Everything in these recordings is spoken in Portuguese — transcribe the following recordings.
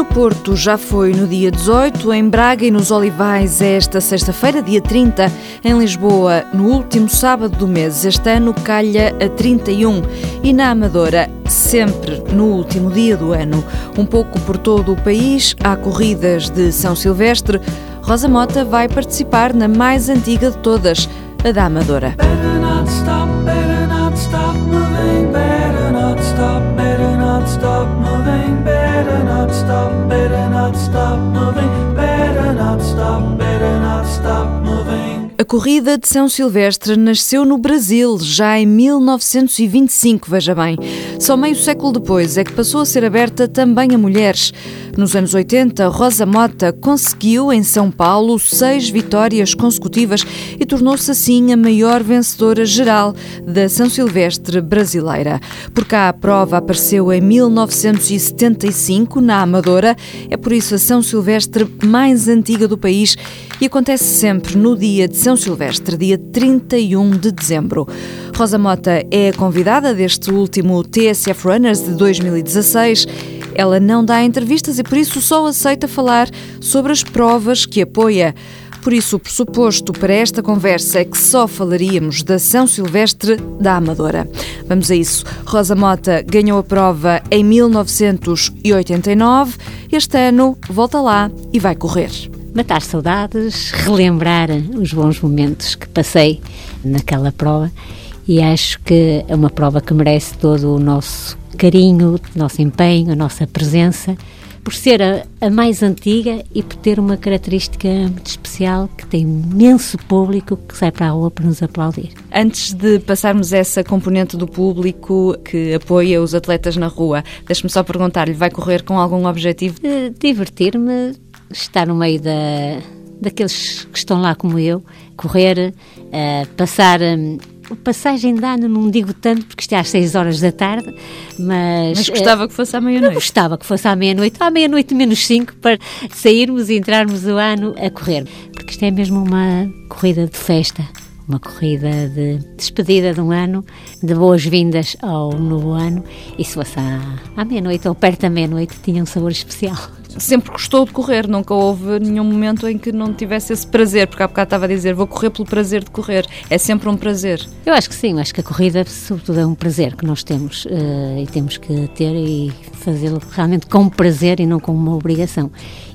No Porto já foi no dia 18, em Braga e nos Olivais esta sexta-feira, dia 30, em Lisboa, no último sábado do mês. Este ano calha a 31 e na Amadora, sempre no último dia do ano. Um pouco por todo o país, há corridas de São Silvestre. Rosa Mota vai participar na mais antiga de todas, a da Amadora. Better not stop, better not stop moving, better not stop, stop moving, better not stop, better not stop moving, better not stop, better not stop. A corrida de São Silvestre nasceu no Brasil já em 1925, veja bem. Só meio século depois é que passou a ser aberta também a mulheres. Nos anos 80, Rosa Mota conseguiu em São Paulo seis vitórias consecutivas e tornou-se assim a maior vencedora geral da São Silvestre brasileira. Por cá a prova apareceu em 1975 na Amadora, é por isso a São Silvestre mais antiga do país e acontece sempre no dia de São Silvestre, dia 31 de dezembro. Rosa Mota é a convidada deste último TSF Runners de 2016 ela não dá entrevistas e por isso só aceita falar sobre as provas que apoia. Por isso, o pressuposto para esta conversa é que só falaríamos da São Silvestre da Amadora. Vamos a isso. Rosa Mota ganhou a prova em 1989. Este ano volta lá e vai correr. Matar saudades, relembrar os bons momentos que passei naquela prova e acho que é uma prova que merece todo o nosso carinho, nosso empenho, a nossa presença, por ser a, a, mais antiga e por ter uma característica muito especial que tem imenso público que sai para a rua para nos aplaudir. Antes de passarmos essa componente do público que apoia os atletas na rua, deixe-me só perguntar-lhe, vai correr com algum objetivo? Divertir-me, estar no meio da, daqueles que estão lá como eu, correr, uh, passar... Um, passagem de ano não digo tanto porque isto é às 6 horas da tarde, mas. Mas gostava que fosse à meia-noite. Gostava que fosse à meia-noite, à meia-noite menos 5, para sairmos e entrarmos o ano a correr. Porque isto é mesmo uma corrida de festa uma corrida de despedida de um ano, de boas-vindas ao novo ano, e se fosse à, à meia-noite ou perto da meia-noite, tinha um sabor especial. Sempre gostou de correr, nunca houve nenhum momento em que não tivesse esse prazer, porque há bocado estava a dizer, vou correr pelo prazer de correr, é sempre um prazer. Eu acho que sim, acho que a corrida, sobretudo, é um prazer que nós temos uh, e temos que ter e fazê-lo realmente com prazer e não com uma obrigação.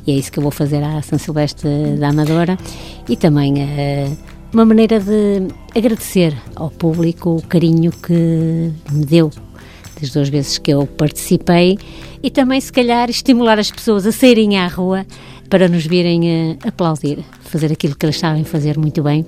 E é isso que eu vou fazer à São Silvestre da Amadora e também. Uh, uma maneira de agradecer ao público o carinho que me deu das duas vezes que eu participei e também, se calhar, estimular as pessoas a saírem à rua para nos virem a aplaudir, fazer aquilo que eles sabem fazer muito bem,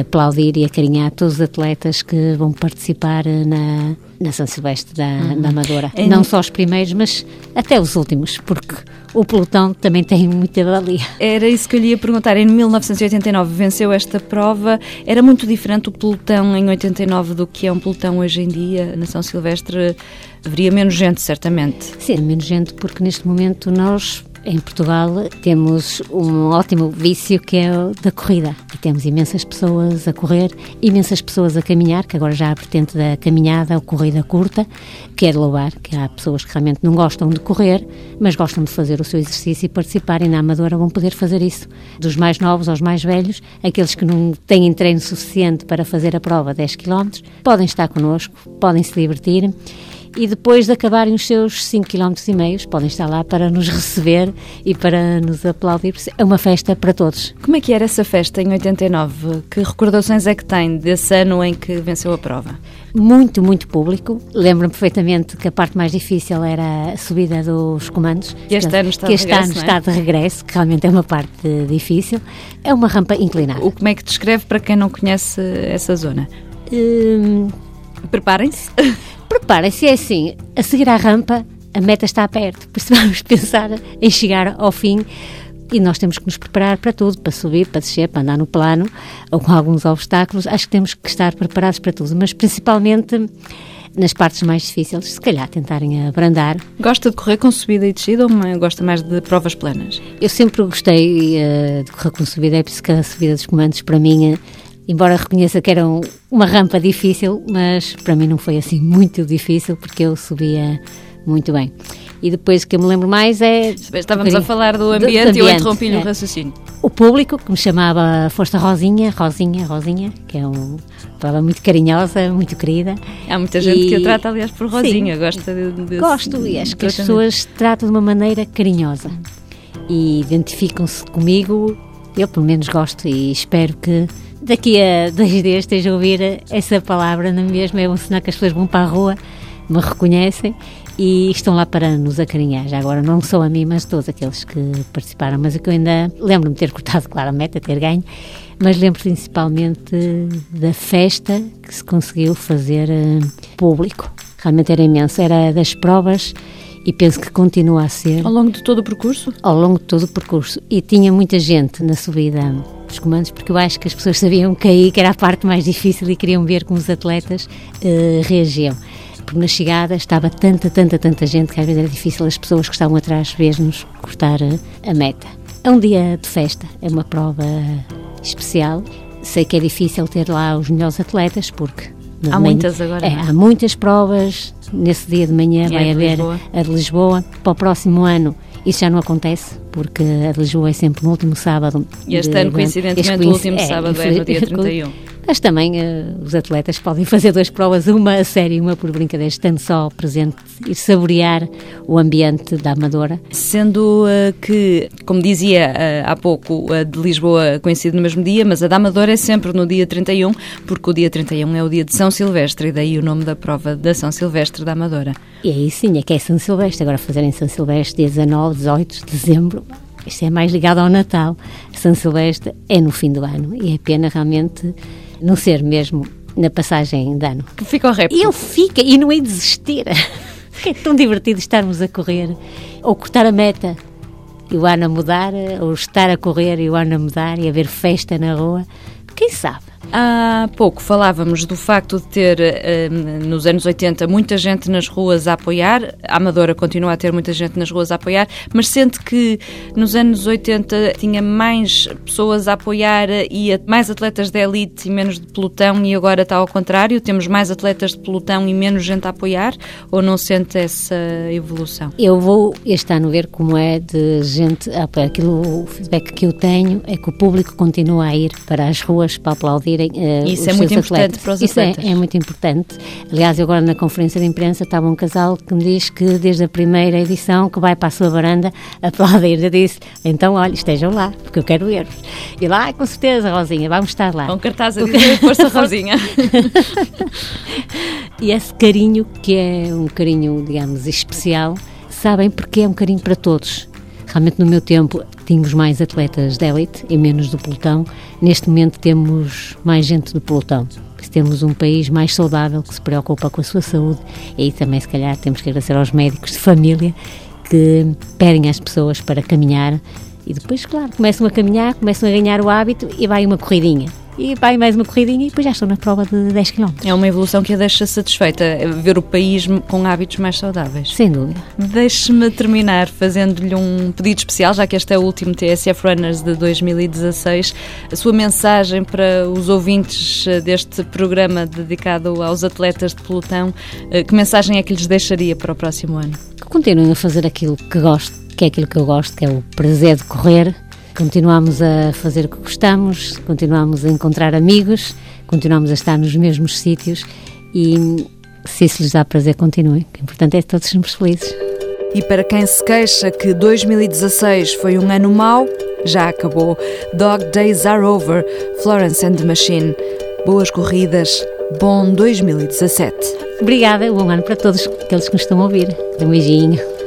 aplaudir e acarinhar todos os atletas que vão participar na, na São Silvestre da, uhum. da Amadora. É Não só os primeiros, mas até os últimos, porque o pelotão também tem muita valia. Era isso que eu lhe ia perguntar. Em 1989 venceu esta prova. Era muito diferente o pelotão em 89 do que é um pelotão hoje em dia na São Silvestre? Haveria menos gente, certamente. Sim, menos gente, porque neste momento nós em Portugal temos um ótimo vício que é o da corrida. E temos imensas pessoas a correr, imensas pessoas a caminhar, que agora já há a vertente da caminhada ou corrida curta, que é louvar, que há pessoas que realmente não gostam de correr, mas gostam de fazer o seu exercício e participar, e na Amadora vão poder fazer isso. Dos mais novos aos mais velhos, aqueles que não têm treino suficiente para fazer a prova 10 km, podem estar connosco, podem se divertir e depois de acabarem os seus 5 km e meio, podem estar lá para nos receber e para nos aplaudir. É uma festa para todos. Como é que era essa festa em 89? Que recordações é que tem desse ano em que venceu a prova? Muito, muito público. Lembro-me perfeitamente que a parte mais difícil era a subida dos comandos. Que este ano está que de regresso, ano é? está de regresso, que realmente é uma parte difícil. É uma rampa inclinada. O como é que descreve para quem não conhece essa zona? Hum... Preparem-se. Preparem-se, é assim, a seguir à rampa, a meta está perto, por isso vamos pensar em chegar ao fim e nós temos que nos preparar para tudo, para subir, para descer, para andar no plano ou com alguns obstáculos. Acho que temos que estar preparados para tudo, mas principalmente nas partes mais difíceis, se calhar tentarem abrandar. Gosta de correr com subida e descida ou gosta mais de provas planas? Eu sempre gostei uh, de correr com subida, é por isso que a subida dos comandos para mim embora reconheça que era uma rampa difícil, mas para mim não foi assim muito difícil, porque eu subia Muito bem. E depois o que eu me lembro mais é. Estávamos um a falar do ambiente, do, do e eu interrompi-lhe é. o raciocínio. O público, que me chamava Força Rosinha, Rosinha, Rosinha, que é uma palavra muito carinhosa, muito querida. Há muita gente e... que a trata, aliás, por Rosinha, sim, gosta de, de. Gosto, e acho que as pessoas tratam de uma maneira carinhosa e identificam-se comigo. Eu, pelo menos, gosto e espero que daqui a dois dias esteja a ouvir essa palavra na mesma. É um sinal que as pessoas vão para a rua, me reconhecem e estão lá para nos acarinhar. Já agora não só a mim, mas todos aqueles que participaram. Mas o que eu ainda lembro-me de ter cortado, claro, a meta, ter ganho, mas lembro principalmente da festa que se conseguiu fazer uh, público. Realmente era imenso, era das provas e penso que continua a ser. Ao longo de todo o percurso? Ao longo de todo o percurso. E tinha muita gente na subida dos comandos, porque eu acho que as pessoas sabiam cair, que era a parte mais difícil e queriam ver como os atletas uh, reagiam porque na chegada estava tanta, tanta, tanta gente que às vezes era difícil as pessoas que estavam atrás ver-nos cortar a, a meta. É um dia de festa, é uma prova especial. Sei que é difícil ter lá os melhores atletas, porque há manhã, muitas agora. É, há muitas provas. Nesse dia de manhã vai é haver Lisboa. a de Lisboa. Para o próximo ano isso já não acontece, porque a de Lisboa é sempre no último sábado. E este de, ano, coincidentemente, o último é, sábado é no dia 31. Mas também uh, os atletas podem fazer duas provas, uma a sério e uma por brincadeira, estando só presente e saborear o ambiente da Amadora. Sendo uh, que, como dizia uh, há pouco, a de Lisboa coincide no mesmo dia, mas a da Amadora é sempre no dia 31, porque o dia 31 é o dia de São Silvestre, e daí o nome da prova da São Silvestre da Amadora. E aí sim, é que é São Silvestre. Agora fazerem São Silvestre dia 19, 18 de dezembro, isto é mais ligado ao Natal. São Silvestre é no fim do ano e é pena realmente não ser mesmo na passagem de ano. Que fica o rap. E eu fico, e não é desistir. é tão divertido estarmos a correr ou cortar a meta e o ano a mudar, ou estar a correr e o ano a mudar e haver festa na rua. Quem sabe? Há pouco falávamos do facto de ter, eh, nos anos 80, muita gente nas ruas a apoiar. A Amadora continua a ter muita gente nas ruas a apoiar, mas sente que nos anos 80 tinha mais pessoas a apoiar e mais atletas de elite e menos de pelotão, e agora está ao contrário? Temos mais atletas de pelotão e menos gente a apoiar? Ou não sente essa evolução? Eu vou este ano ver como é de gente a apoiar. Aquilo, o feedback que eu tenho é que o público continua a ir para as ruas para aplaudir uh, Isso é muito importante para os Isso atletas. É, é, muito importante. Aliás, eu agora na conferência de imprensa estava um casal que me diz que desde a primeira edição que vai para a sua varanda aplaudir. Eu disse, então olha, estejam lá, porque eu quero ver-vos. E lá, com certeza, Rosinha, vamos estar lá. Com cartaz a dizer, força Rosinha. e esse carinho, que é um carinho, digamos, especial, sabem porque é um carinho para todos Realmente, no meu tempo, tínhamos mais atletas de élite e menos do pelotão. Neste momento, temos mais gente do pelotão. Temos um país mais saudável que se preocupa com a sua saúde. E aí também, se calhar, temos que agradecer aos médicos de família que pedem às pessoas para caminhar e depois, claro, começam a caminhar, começam a ganhar o hábito e vai uma corridinha e vai mais uma corridinha e depois já estou na prova de 10 km. É uma evolução que a deixa satisfeita, ver o país com hábitos mais saudáveis. Sem dúvida. Deixe-me terminar fazendo-lhe um pedido especial, já que este é o último TSF Runners de 2016. A sua mensagem para os ouvintes eh, deste programa dedicado aos atletas de pelotão, eh, que mensagem é que lhes deixaria para o próximo ano? Que continuem a fazer aquilo que gosto, que é aquilo que eu gosto, que é o prazer de correr Continuamos a fazer o que gostamos, continuamos a encontrar amigos, continuamos a estar nos mesmos sítios e se isso lhes dá prazer, continuem. O importante é que todos sejamos felizes. E para quem se queixa que 2016 foi um ano mau, já acabou. Dog Days Are Over, Florence and the Machine. Boas corridas, bom 2017. Obrigada, bom ano para todos aqueles que nos estão a ouvir. Um beijinho.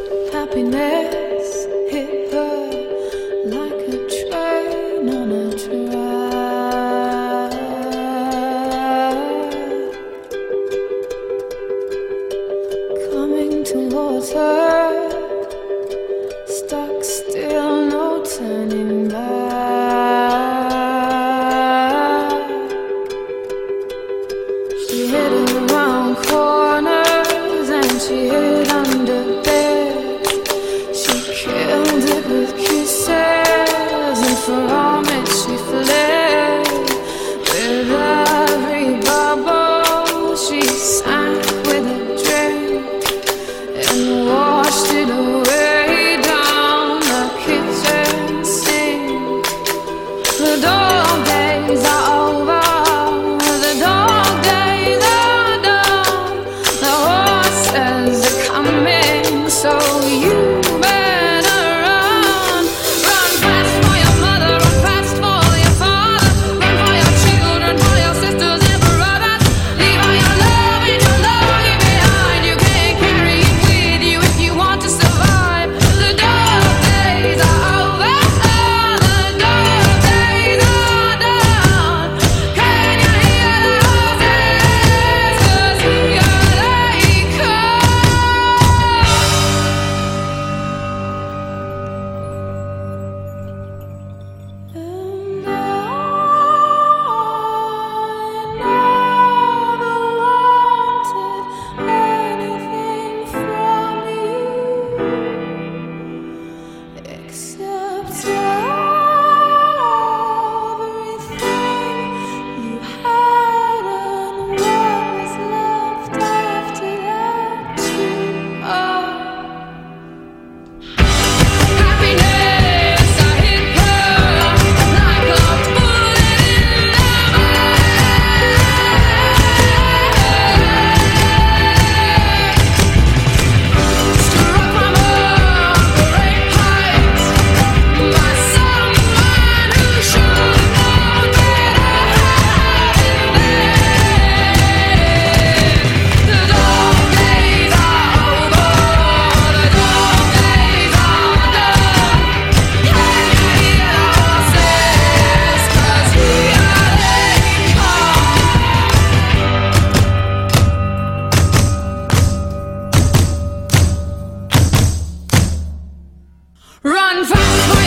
Run fast.